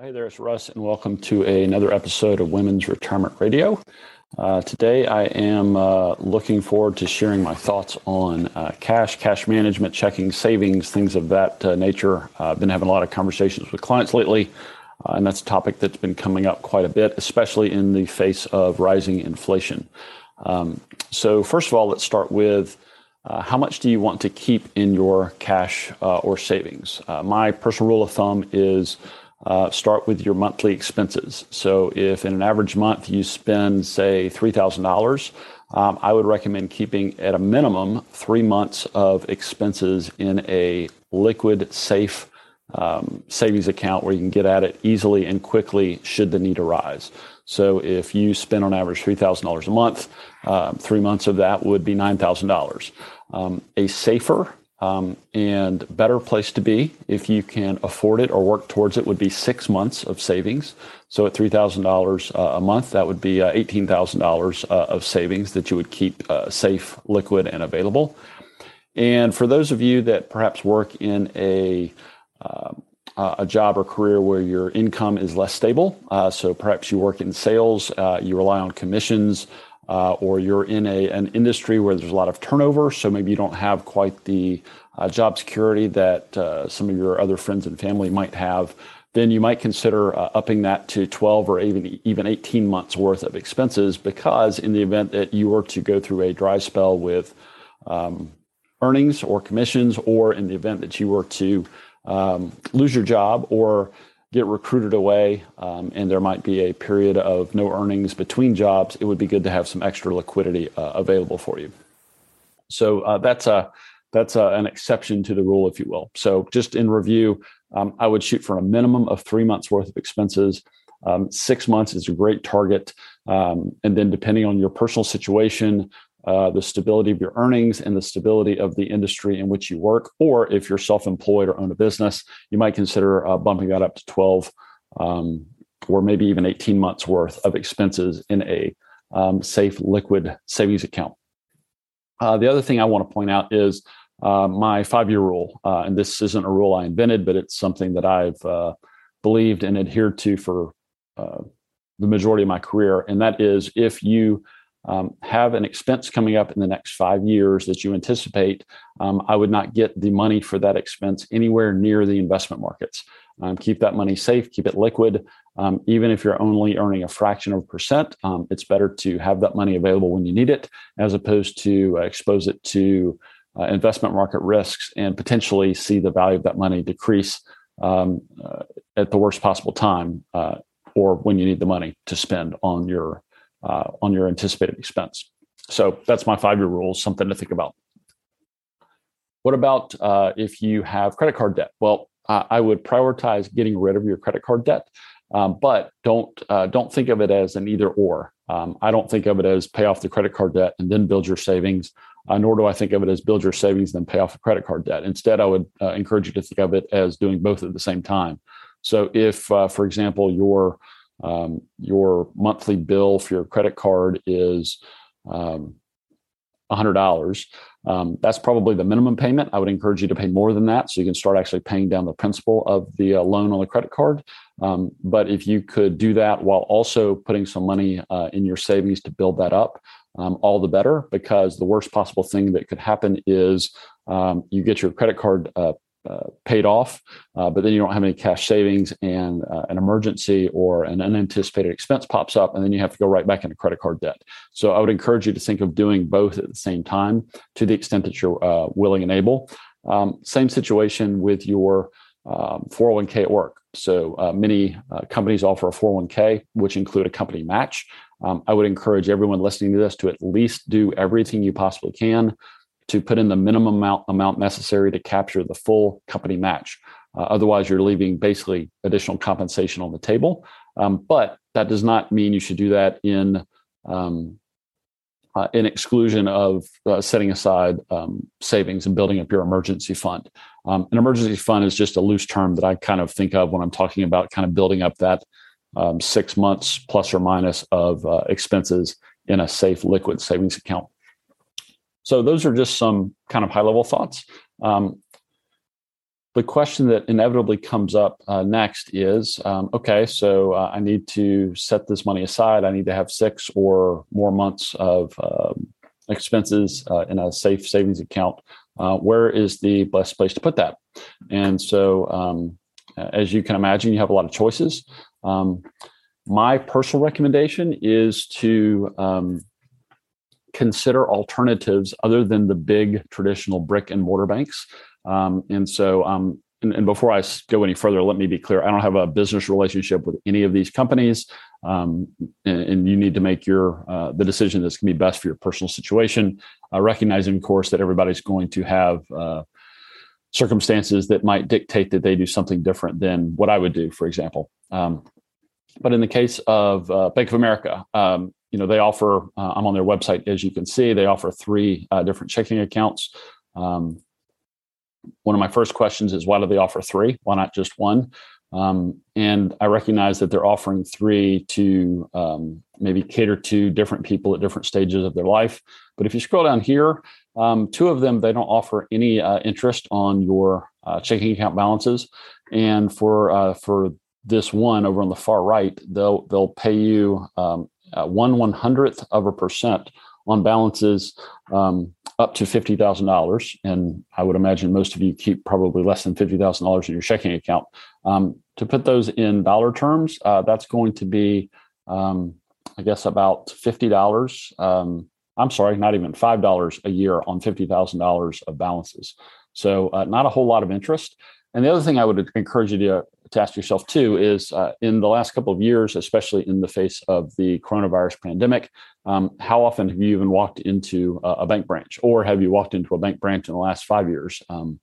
Hey there, it's Russ, and welcome to another episode of Women's Retirement Radio. Uh, today, I am uh, looking forward to sharing my thoughts on uh, cash, cash management, checking, savings, things of that uh, nature. I've been having a lot of conversations with clients lately, uh, and that's a topic that's been coming up quite a bit, especially in the face of rising inflation. Um, so, first of all, let's start with uh, how much do you want to keep in your cash or savings? my personal rule of thumb is uh, start with your monthly expenses. So, if in an average month you spend, say, $3,000, um, I would recommend keeping at a minimum three months of expenses in a liquid, safe um, savings account where you can get at it easily and quickly should the need arise. So, if you spend on average $3,000 a month, uh, three months of that would be $9,000. Um, a safer um, and better place to be if you can afford it or work towards it would be six months of savings. So at three thousand uh, dollars a month, that would be uh, eighteen thousand uh, dollars of savings that you would keep uh, safe, liquid, and available. And for those of you that perhaps work in a um, a job or career where your income is less stable, uh, so perhaps you work in sales, uh, you rely on commissions uh, or you're in a, an industry where there's a lot of turnover, so maybe you don't have quite the uh, job security that uh, some of your other friends and family might have, then you might consider uh, upping that to 12 or even even 18 months worth of expenses because in the event that you were to go through a dry spell with um, earnings or commissions, or in the event that you were to um, lose your job or get recruited away um, and there might be a period of no earnings between jobs, it would be good to have some extra liquidity uh, available for you. So uh, that's a that's a, an exception to the rule, if you will. So just in review, um, I would shoot for a minimum of three months worth of expenses. Um, six months is a great target, um, and then depending on your personal situation, uh, the stability of your earnings and the stability of the industry in which you work. Or if you're self employed or own a business, you might consider uh, bumping that up to 12 um, or maybe even 18 months worth of expenses in a um, safe liquid savings account. Uh, the other thing I want to point out is uh, my five year rule. Uh, and this isn't a rule I invented, but it's something that I've uh, believed and adhered to for the majority of my career. And that is if you um, have an expense coming up in the next five years that you anticipate, um, I would not get the money for that expense anywhere near the investment markets. Um, keep that money safe, keep it liquid. Um, even if you're only earning a fraction of a percent, um, it's better to have that money available when you need it as opposed to uh, expose it to uh, investment market risks and potentially see the value of that money decrease um, uh, at the worst possible time uh, or when you need the money to spend on your uh, on your anticipated expense. So that's my five year rule, something to think about. What about uh, if you have credit card debt? Well, I would prioritize getting rid of your credit card debt, um, but don't uh, don't think of it as an either or. Um, I don't think of it as pay off the credit card debt and then build your savings, uh, nor do I think of it as build your savings and then pay off the credit card debt. Instead, I would uh, encourage you to think of it as doing both at the same time. So, if, for example, your um, your monthly bill for your credit card is um, $100 um, that's probably the minimum payment. I would encourage you to pay more than that so you can start actually paying down the principal of the uh, loan on the credit card. Um, but if you could do that while also putting some money uh, in your savings to build that up um, all the better because the worst possible thing that could happen is um, you get your credit card uh, uh, paid off, uh, but then you don't have any cash savings, and uh, an emergency or an unanticipated expense pops up, and then you have to go right back into credit card debt. So I would encourage you to think of doing both at the same time to the extent that you're uh, willing and able. Um, same situation with your um, 401k at work. So uh, many uh, companies offer a 401k, which include a company match. Um, I would encourage everyone listening to this to at least do everything you possibly can to put in the minimum amount, amount necessary to capture the full company match. Uh, otherwise, you're leaving basically additional compensation on the table. Um, but that does not mean you should do that in um, uh, in exclusion of uh, setting aside um, savings and building up your emergency fund. Um, an emergency fund is just a loose term that I kind of think of when I'm talking about kind of building up that um, six months plus or minus of uh, expenses in a safe liquid savings account. So those are just some kind of high level thoughts. Um, the question that inevitably comes up uh, next is um, okay, so uh, I need to set this money aside. I need to have six or more months of um, expenses uh, in a safe savings account. Uh, where is the best place to put that? And so, um, as you can imagine, you have a lot of choices. Um, my personal recommendation is to um, consider alternatives other than the big traditional brick and mortar banks. Um, and so, um, and, and, before I go any further, let me be clear: I don't have a business relationship with any of these companies, um, and, and, you need to make your uh, the decision that's going to be best for your personal situation. Uh, recognizing, of course, that everybody's going to have uh, circumstances that might dictate that they do something different than what I would do, for example. Um, but in the case of uh, Bank of America, um, you know they offer. Uh, I'm on their website, as you can see. They offer three uh, different checking accounts. Um, one of my first questions is why do they offer three? Why not just one? Um, and I recognize that they're offering three to um, maybe cater to different people at different stages of their life. But if you scroll down here, um, two of them they don't offer any uh, interest on your uh, checking account balances, and for uh, for this one over on the far right, they'll they'll pay you um, uh, one one hundredth of a percent on balances um, up to fifty thousand dollars, and I would imagine most of you keep probably less than fifty thousand dollars in your checking account. Um, to put those in dollar terms, uh, that's going to be, um, I guess, about fifty dollars. Um, I'm sorry, not even five dollars a year on fifty thousand dollars of balances. So uh, not a whole lot of interest. And the other thing I would encourage you to, to ask yourself too is uh, in the last couple of years, especially in the face of the coronavirus pandemic, um, how often have you even walked into a, a, bank branch or have you walked into a bank branch in the last five years? Um,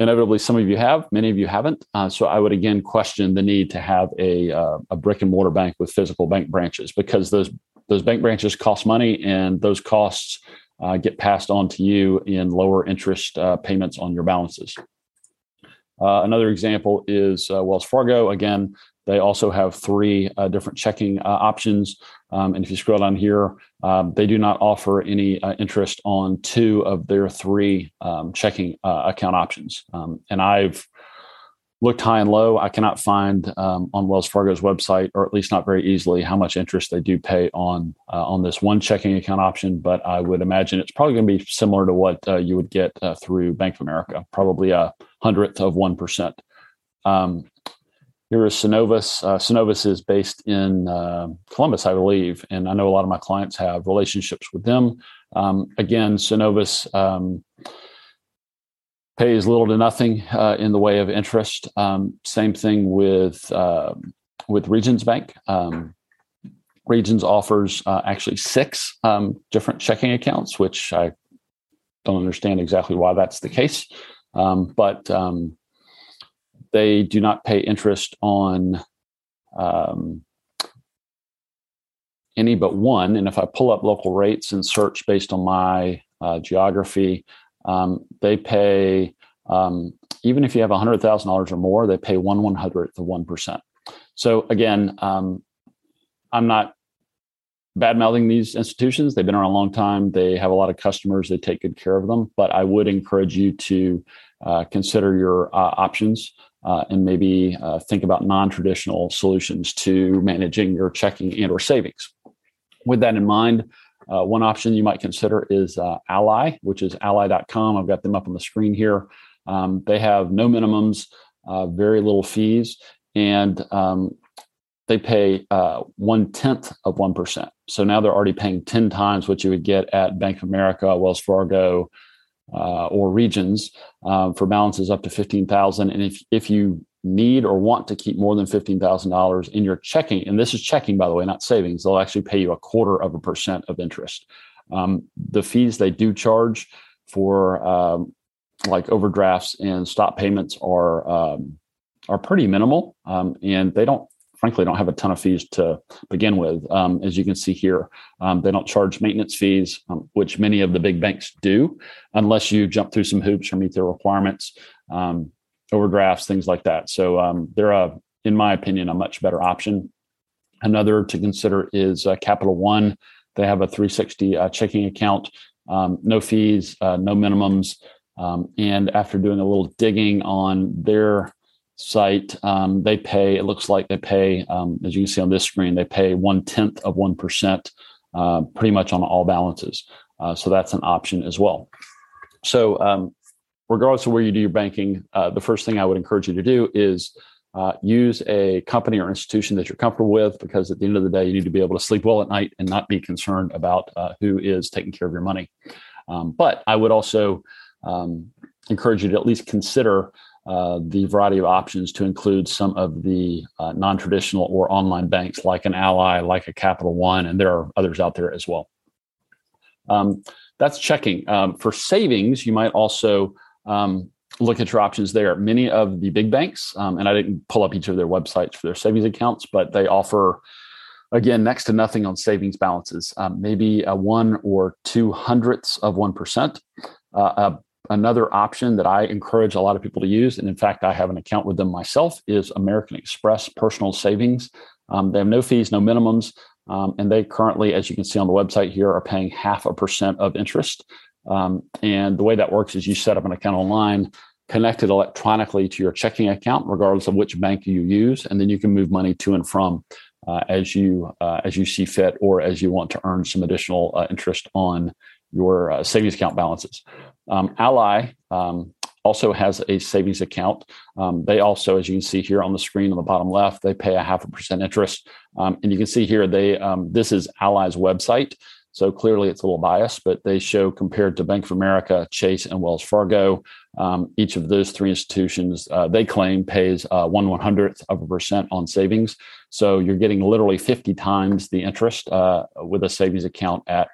inevitably, some of you have, many of you haven't. Uh, so I would again question the need to have a, uh, a brick and mortar bank with physical bank branches because those those bank branches cost money and those costs uh, get passed on to you in lower interest uh, payments on your balances. Uh, another example is uh, Wells Fargo. Again, they also have three uh, different checking uh, options. Um, and if you scroll down here, um, they do not offer any uh, interest on two of their three um, checking uh, account options. Um, and I've looked high and low. I cannot find um, on Wells Fargo's website, or at least not very easily, how much interest they do pay on on this one checking account option. But I would imagine it's probably going to be similar to what you would get through Bank of America, probably a hundredth of 1%. Um, here is Synovus. Uh, Synovus is based in uh, Columbus, I believe, and I know a lot of my clients have relationships with them. Um, again, Synovus um, pays little to nothing uh, in the way of interest. Um, same thing with uh, with Regions Bank. Um, Regions offers uh, actually six um, different checking accounts, which I don't understand exactly why that's the case. Um, but um, they do not pay interest on any but one. And if I pull up local rates and search based on my uh, geography, um, they pay, um, even if you have $100,000 or more, they pay one one hundredth of 1%. So again, um, I'm not bad mouthing these institutions. They've been around a long time. They have a lot of customers. They take good care of them. But I would encourage you to uh, consider your uh, options uh, and maybe uh, think about non-traditional solutions to managing your checking and or savings. With that in mind, uh, one option you might consider is uh, Ally, which is ally.com. I've got them up on the screen here. Um, they have no minimums, very little fees, and um, they pay uh, one tenth of 1%. So now they're already paying 10 times what you would get at Bank of America, Wells Fargo, uh, or regions um, for balances up to 15,000. And if, if you need or want to keep more than $15,000 in your checking, and this is checking, by the way, not savings, they'll actually pay you a quarter of a percent of interest. Um, the fees they do charge for um, like overdrafts and stop payments are um, are pretty minimal, um, and they don't frankly don't have a ton of fees to begin with. Um, as you can see here, um, they don't charge maintenance fees, which many of the big banks do, unless you jump through some hoops or meet their requirements, um, overdrafts, things like that. So um, they're a, in my opinion, a much better option. Another to consider is uh, Capital One. They have a 360 uh, checking account, um, no fees, uh, no minimums. Um, and after doing a little digging on their site, um, they pay, it looks like they pay, um, as you can see on this screen, they pay one tenth of 1% uh, pretty much on all balances. Uh, so that's an option as well. So, um, regardless of where you do your banking, uh, the first thing I would encourage you to do is uh, use a company or institution that you're comfortable with because at the end of the day, you need to be able to sleep well at night and not be concerned about uh, who is taking care of your money. Um, but I would also um, encourage you to at least consider uh, the variety of options to include some of the uh, non traditional or online banks like an Ally, like a Capital One, and there are others out there as well. Um, that's checking. Um, for savings, you might also um, look at your options there. Many of the big banks, um, and I didn't pull up each of their websites for their savings accounts, but they offer, again, next to nothing on savings balances, um, maybe a one or two hundredths of 1%. Uh, uh, another option that I encourage a lot of people to use, and in fact, I have an account with them myself, is American Express Personal Savings. Um, they have no fees, no minimums. Um, and they currently, as you can see on the website here, are paying half a percent of interest. Um, and the way that works is you set up an account online, connected electronically to your checking account, regardless of which bank you use, and then you can move money to and from uh, as you uh, as you see fit, or as you want to earn some additional uh, interest on your uh, savings account balances. Um, Ally um, also has a savings account. Um, they also, as you can see here on the screen on the bottom left, they pay a half a percent interest, um, and you can see here they um, this is Ally's website. So clearly it's a little biased, but they show compared to Bank of America, Chase, and Wells Fargo, um, each of those three institutions, uh, they claim pays uh, one one hundredth of a percent on savings. So you're getting literally 50 times the interest uh, with a savings account at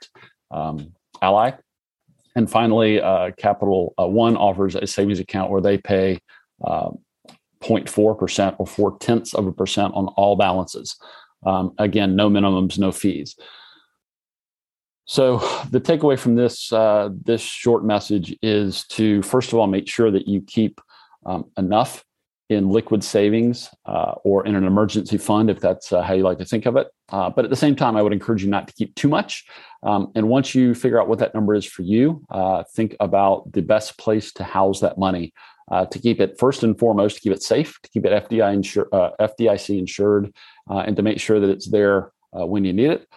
um, Ally. And finally, uh, Capital uh, One offers a savings account where they pay 0.4% uh, or four tenths of a percent on all balances. Um, again, no minimums, no fees. So the takeaway from this uh, this short message is to first of all make sure that you keep um, enough in liquid savings uh, or in an emergency fund if that's uh, how you like to think of it. Uh, but at the same time, I would encourage you not to keep too much. Um, and once you figure out what that number is for you, uh, think about the best place to house that money. Uh, to keep it first and foremost, to keep it safe, to keep it FDI insur- FDIC insured, and to make sure that it's there when you need it.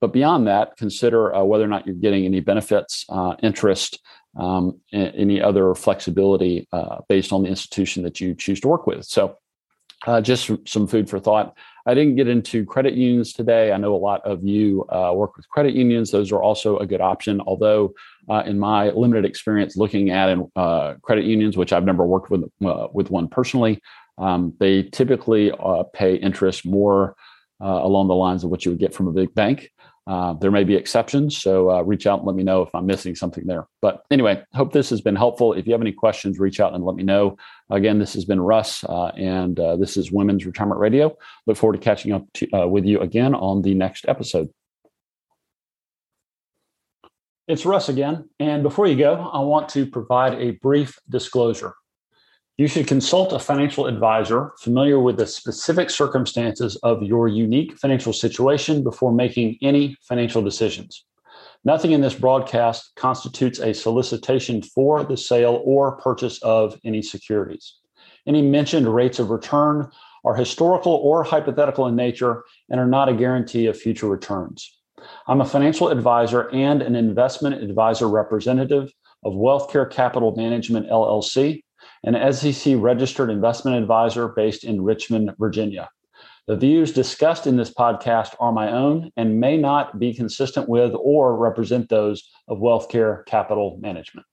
But beyond that, consider uh, whether or not you're getting any benefits, uh, interest, um, any other flexibility uh, based on the institution that you choose to work with. So, uh, just some food for thought. I didn't get into credit unions today. I know a lot of you uh, work with credit unions. Those are also a good option. Although, uh, in my limited experience looking at credit unions, which I've never worked with with one personally, um, they typically pay interest more along the lines of what you would get from a big bank. Uh, there may be exceptions, so uh, reach out and let me know if I'm missing something there. But anyway, hope this has been helpful. If you have any questions, reach out and let me know. Again, this has been Russ, uh, and uh, this is Women's Retirement Radio. Look forward to catching up to, uh, with you again on the next episode. It's Russ again, and before you go, I want to provide a brief disclosure. You should consult a financial advisor familiar with the specific circumstances of your unique financial situation before making any financial decisions. Nothing in this broadcast constitutes a solicitation for the sale or purchase of any securities. Any mentioned rates of return are historical or hypothetical in nature and are not a guarantee of future returns. I'm a financial advisor and an investment advisor representative of Wealthcare Capital Management LLC, an SEC registered investment advisor based in Richmond, Virginia. The views discussed in this podcast are my own and may not be consistent with or represent those of Wealthcare Capital Management.